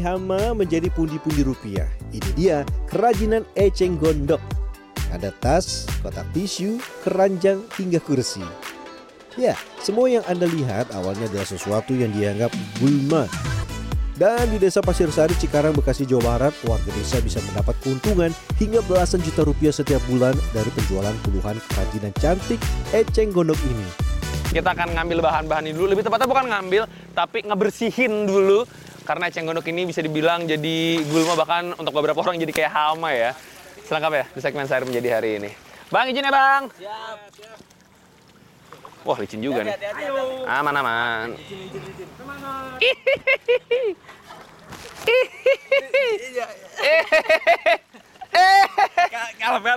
Hama menjadi pundi-pundi rupiah. Ini dia kerajinan eceng gondok. Ada tas, kotak tisu, keranjang, hingga kursi. Ya, semua yang Anda lihat awalnya adalah sesuatu yang dianggap gulma. Dan di desa Pasir Sari, Cikarang, Bekasi, Jawa Barat, warga desa bisa mendapat keuntungan hingga belasan juta rupiah setiap bulan dari penjualan puluhan kerajinan cantik eceng gondok ini. Kita akan ngambil bahan-bahan ini dulu. Lebih tepatnya bukan ngambil, tapi ngebersihin dulu. Karena eceng gondok ini bisa dibilang jadi gulma bahkan untuk beberapa orang jadi kayak hama ya. Selengkap ya di segmen saya menjadi hari ini. Bang izin ya bang. Siap. Wah licin juga nih. Aman aman.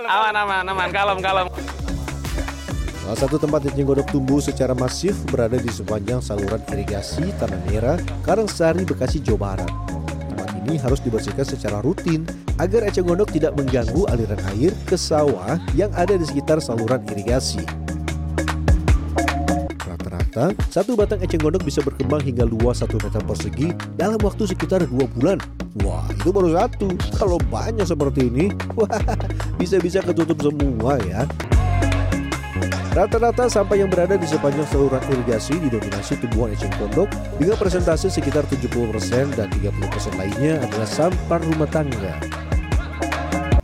Aman aman aman kalem kalem. Salah satu tempat eceng gondok tumbuh secara masif berada di sepanjang saluran irigasi Tanah Merah, Karangsari, Bekasi, Jawa Barat. Tempat ini harus dibersihkan secara rutin agar eceng gondok tidak mengganggu aliran air ke sawah yang ada di sekitar saluran irigasi. Rata-rata, satu batang eceng gondok bisa berkembang hingga luas 1 meter persegi dalam waktu sekitar dua bulan. Wah, itu baru satu. Kalau banyak seperti ini, wah, bisa-bisa ketutup semua ya. Rata-rata sampah yang berada di sepanjang saluran irigasi didominasi tumbuhan eceng gondok dengan presentase sekitar 70% dan 30% lainnya adalah sampah rumah tangga.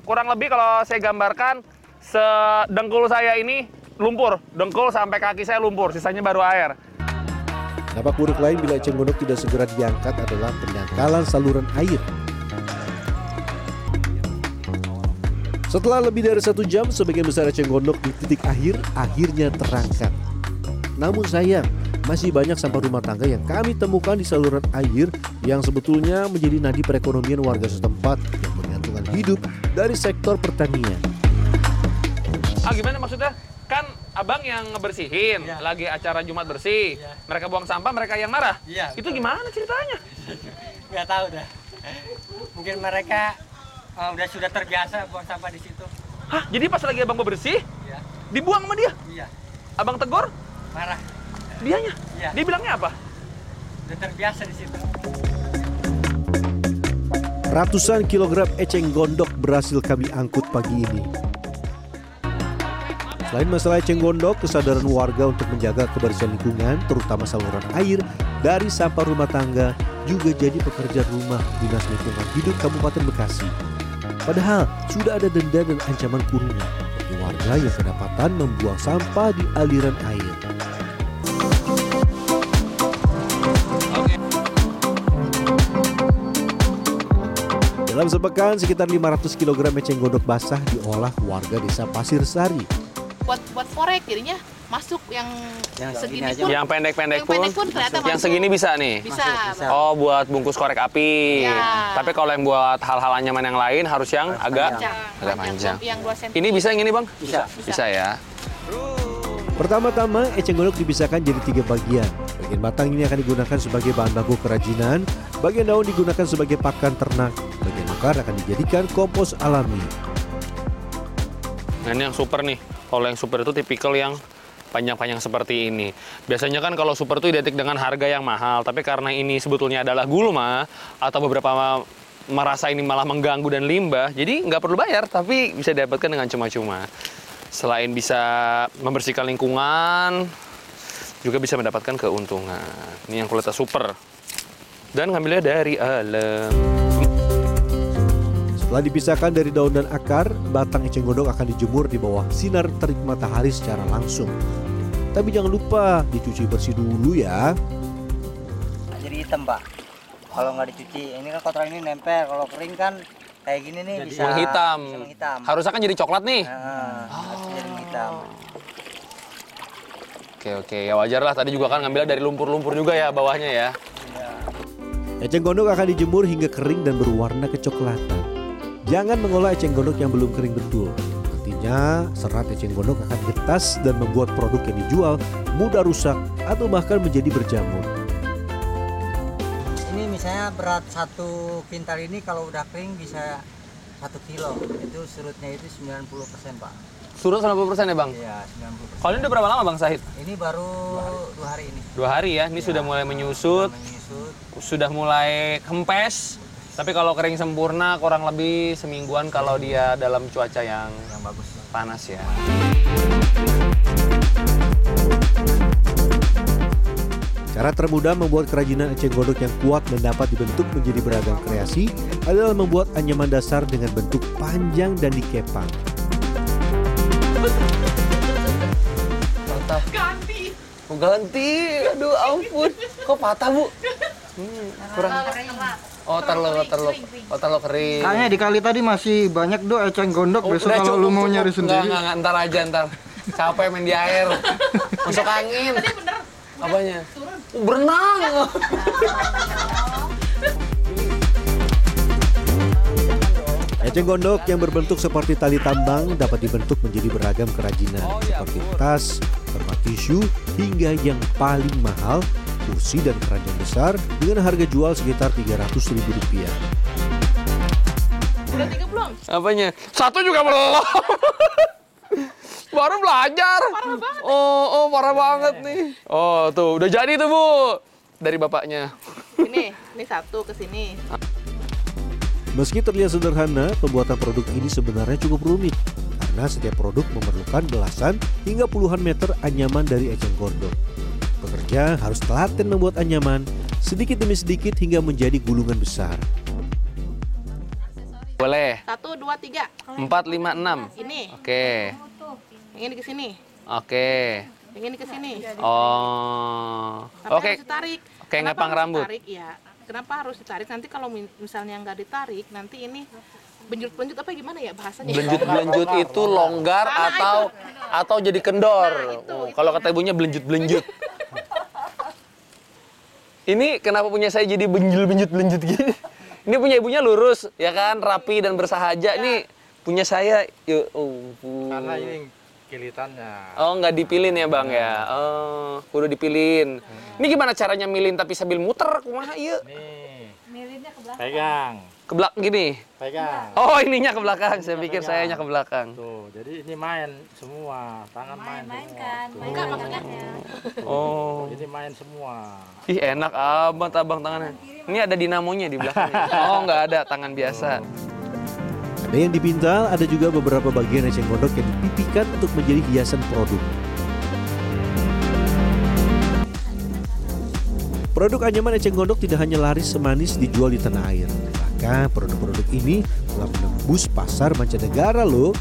Kurang lebih kalau saya gambarkan sedengkul saya ini lumpur, dengkul sampai kaki saya lumpur, sisanya baru air. Dampak buruk lain bila eceng gondok tidak segera diangkat adalah pendangkalan saluran air. Setelah lebih dari satu jam, sebagian besar eceng gondok di titik akhir akhirnya terangkat. Namun sayang, masih banyak sampah rumah tangga yang kami temukan di saluran air yang sebetulnya menjadi nadi perekonomian warga setempat yang bergantungan hidup dari sektor pertanian. Ah gimana maksudnya? Kan abang yang ngebersihin, lagi acara Jumat bersih. Mereka buang sampah, mereka yang marah. Iya, Itu gimana ceritanya? nggak tahu dah mungkin mereka uh, udah sudah terbiasa buang sampah di situ Hah? Jadi pas lagi abang bebersih, iya dibuang sama dia? iya Abang tegur, marah dianya? Iya. Dia bilangnya apa? udah terbiasa di situ Ratusan kilogram eceng gondok berhasil kami angkut pagi ini. Selain masalah eceng gondok, kesadaran warga untuk menjaga kebersihan lingkungan, terutama saluran air, dari sampah rumah tangga, juga jadi pekerjaan rumah Dinas Lingkungan Hidup Kabupaten Bekasi. Padahal sudah ada denda dan ancaman kurungan bagi warga yang kedapatan membuang sampah di aliran air. Dalam sepekan, sekitar 500 kg eceng gondok basah diolah warga desa Pasir Sari. buat buat korek jadinya masuk yang, Yang segini pun Yang pendek-pendek yang pun, pendek pun ternyata yang masuk. segini bisa nih? bisa, Masuk, bisa. Oh, buat bungkus korek api. Iya. Tapi kalau yang buat hal-hal anyaman yang lain harus yang agak panjang agak panjang. yang 2 cm Ini bisa yang ini, Bang? Bisa. Bisa ya. Pertama-tama, eceng gondok dipisahkan jadi tiga bagian. Bagian batang ini akan digunakan sebagai bahan baku kerajinan, bagian daun digunakan sebagai pakan ternak, bagian akar akan dijadikan kompos alami. Nah, ini yang super nih. Kalau yang super itu tipikal yang panjang-panjang seperti ini. Biasanya kan kalau super itu identik dengan harga yang mahal, tapi karena ini sebetulnya adalah gulma atau beberapa merasa ini malah mengganggu dan limbah, jadi nggak perlu bayar, tapi bisa didapatkan dengan cuma-cuma. Selain bisa membersihkan lingkungan, juga bisa mendapatkan keuntungan. Ini yang kualitas super. Dan ngambilnya dari alam. Setelah dipisahkan dari daun dan akar, batang eceng gondok akan dijemur di bawah sinar terik matahari secara langsung. Tapi jangan lupa dicuci bersih dulu ya. jadi hitam pak kalau nggak dicuci ini kan kotoran ini nempel kalau kering kan kayak gini nih bisa menghitam. bisa menghitam Harusnya kan jadi coklat nih. Nah, harusnya jadi menghitam Oke oke ya wajar lah tadi juga kan ngambilnya dari lumpur-lumpur juga ya bawahnya ya. Eceng gondok akan dijemur hingga kering dan berwarna kecoklatan. Jangan mengolah eceng gondok yang belum kering betul. Nantinya serat eceng gondok akan getas dan membuat produk yang dijual mudah rusak atau bahkan menjadi berjamur. ini misalnya berat satu kintal ini kalau udah kering bisa satu kilo itu surutnya itu 90% pak Surut 90% ya bang? Iya, 90%. Kalau ini udah berapa lama bang Sahid? Ini baru dua hari ini. Dua hari ya, ini sudah mulai menyusut, Menyusut. sudah mulai kempes. Tapi kalau kering sempurna kurang lebih semingguan kalau dia dalam cuaca yang yang bagus. panas ya. Cara termudah membuat kerajinan eceng gondok yang kuat dan dapat dibentuk menjadi beragam kreasi adalah membuat anyaman dasar dengan bentuk panjang dan dikepang. Patah. Ganti. Oh, ganti. Aduh ampun. Kok patah bu? Hmm, kurang. Oh terlalu terlalu oh terlalu kering. Kayaknya di kali tadi masih banyak do eceng gondok. Oh, Besok kalau cukup, lu mau cukup. nyari sendiri. enggak, enggak, ntar aja ntar. Capek main di air. Masuk angin. Tadi bener. Apanya? Turun. Oh, berenang. Eceng gondok yang berbentuk seperti tali tambang dapat dibentuk menjadi beragam kerajinan Oh, ya seperti tas, tempat tisu, hingga yang paling mahal, kursi dan keranjang besar dengan harga jual sekitar Rp300.000. Udah tiga belum? Apanya? Satu juga belum. Baru belajar. Oh, oh parah banget nih. Oh, tuh udah jadi tuh, Bu. Dari bapaknya. Ini, ini satu ke sini. Meski terlihat sederhana, pembuatan produk ini sebenarnya cukup rumit karena setiap produk memerlukan belasan hingga puluhan meter anyaman dari eceng gondok. Pekerja harus telaten membuat anyaman sedikit demi sedikit hingga menjadi gulungan besar. Boleh. Satu, dua, tiga. Empat, lima, enam. Ini. Oke. Yang ini ke sini. Oke. Yang ini ke sini. Oh. Oke. harus ditarik. Kayak ngepang rambut. Ditarik? Ya. Kenapa harus ditarik? Nanti kalau misalnya nggak ditarik, nanti ini benjut-benjut apa gimana ya bahasanya? Belenjut-belenjut itu longgar Ah, atau atau jadi kendor. Nah, itu, Oh, itu. Kalau kata ibunya belenjut-belenjut. Ini kenapa punya saya jadi benjul-benjut-belenjut gini? Ini punya ibunya lurus, ya kan, rapi dan bersahaja. Ini punya saya, ya ampun. Karena ini kilitannya. Oh, nggak dipilin ya, Bang ya? Oh, kudu dipilin. Ini gimana caranya milin tapi sambil muter? Kumaha ieu? Nih. Pegang. Ke belakang gini. Pegang. Oh, ininya ke belakang. Saya pikir sayanya ke belakang. Tuh, jadi ini main semua. Tangan main, Mainkan, semua. Enggak, maksudnya Oh. Ini main semua. Ih enak amat abang tangannya. Ini ada dinamonya di belakangnya. Oh nggak ada, tangan biasa. Ada yang dipintal, ada juga beberapa bagian eceng gondok yang dipipikan untuk menjadi hiasan produk. Produk anyaman eceng gondok tidak hanya laris semanis dijual di tanah air. Bahkan produk-produk ini telah menembus pasar mancanegara loh.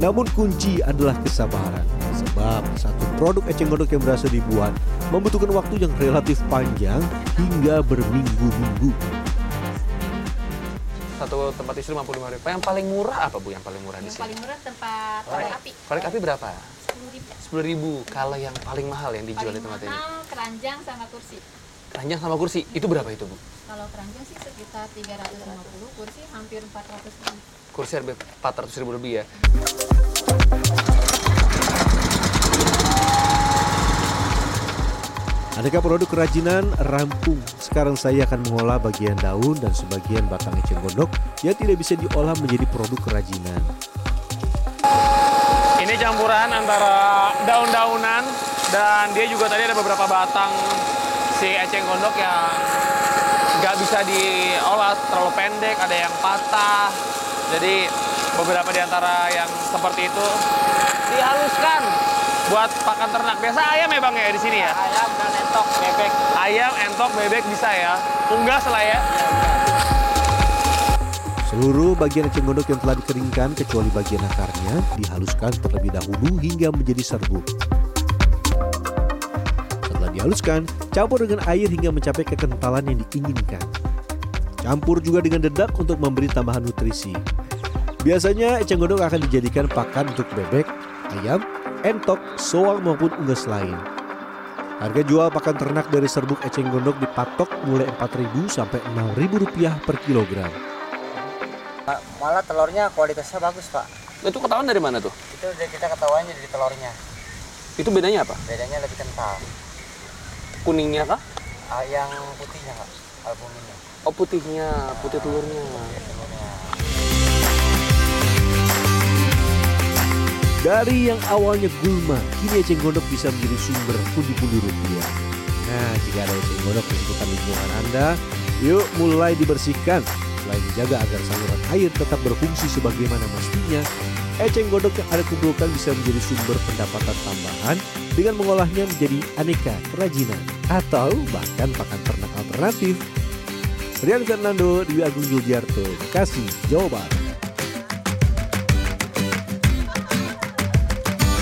Namun kunci adalah kesabaran. Sebab satu produk eceng gondok yang berhasil dibuat membutuhkan waktu yang relatif panjang hingga berminggu-minggu. Satu tempat lima puluh ribu. Yang paling murah apa bu? Yang paling murah di Yang sini? paling murah tempat korek api. Korek api berapa? 10.000. Sepuluh ribu. Kalau yang paling mahal yang dijual Paling di tempat ini? mahal keranjang sama kursi. Keranjang sama kursi. Itu berapa itu bu? Kalau keranjang sih sekitar 350, kursi hampir 400 ribu. Kursi empat ratus ribu lebih ya. Aneka produk kerajinan rampung. Sekarang saya akan mengolah bagian daun dan sebagian batang eceng gondok yang tidak bisa diolah menjadi produk kerajinan. Ini campuran antara daun-daunan dan dia juga tadi ada beberapa batang si eceng gondok yang nggak bisa diolah terlalu pendek, ada yang patah. Jadi beberapa di antara yang seperti itu dihaluskan buat pakan ternak. Biasa ayam ya bang ya di sini ya? Ayam dan entok bebek. Ayam, entok, bebek bisa ya? Unggas lah ya? Seluruh bagian eceng gondok yang telah dikeringkan kecuali bagian akarnya dihaluskan terlebih dahulu hingga menjadi serbuk. Dihaluskan, campur dengan air hingga mencapai kekentalan yang diinginkan. Campur juga dengan dedak untuk memberi tambahan nutrisi. Biasanya eceng gondok akan dijadikan pakan untuk bebek, ayam, entok, soang maupun unggas lain. Harga jual pakan ternak dari serbuk eceng gondok dipatok mulai 4.000 sampai 6.000 rupiah per kilogram. Malah telurnya kualitasnya bagus pak. Itu ketahuan dari mana tuh? Itu kita ketahuannya dari telurnya. Itu bedanya apa? Bedanya lebih kental. Kuningnya kah? Ah, yang putihnya pak, albuminnya. Oh putihnya, putih telurnya. Ya, telurnya. Dari yang awalnya gulma, kini eceng gondok bisa menjadi sumber pundi-pundi rupiah. Nah, jika ada eceng gondok di sekitar lingkungan Anda, yuk mulai dibersihkan. Selain menjaga agar saluran air tetap berfungsi sebagaimana mestinya, eceng gondok yang Anda kumpulkan bisa menjadi sumber pendapatan tambahan dengan mengolahnya menjadi aneka kerajinan atau bahkan pakan ternak alternatif. Rian Fernando, Dewi Agung Yuljarto, Bekasi, Jawa Barat.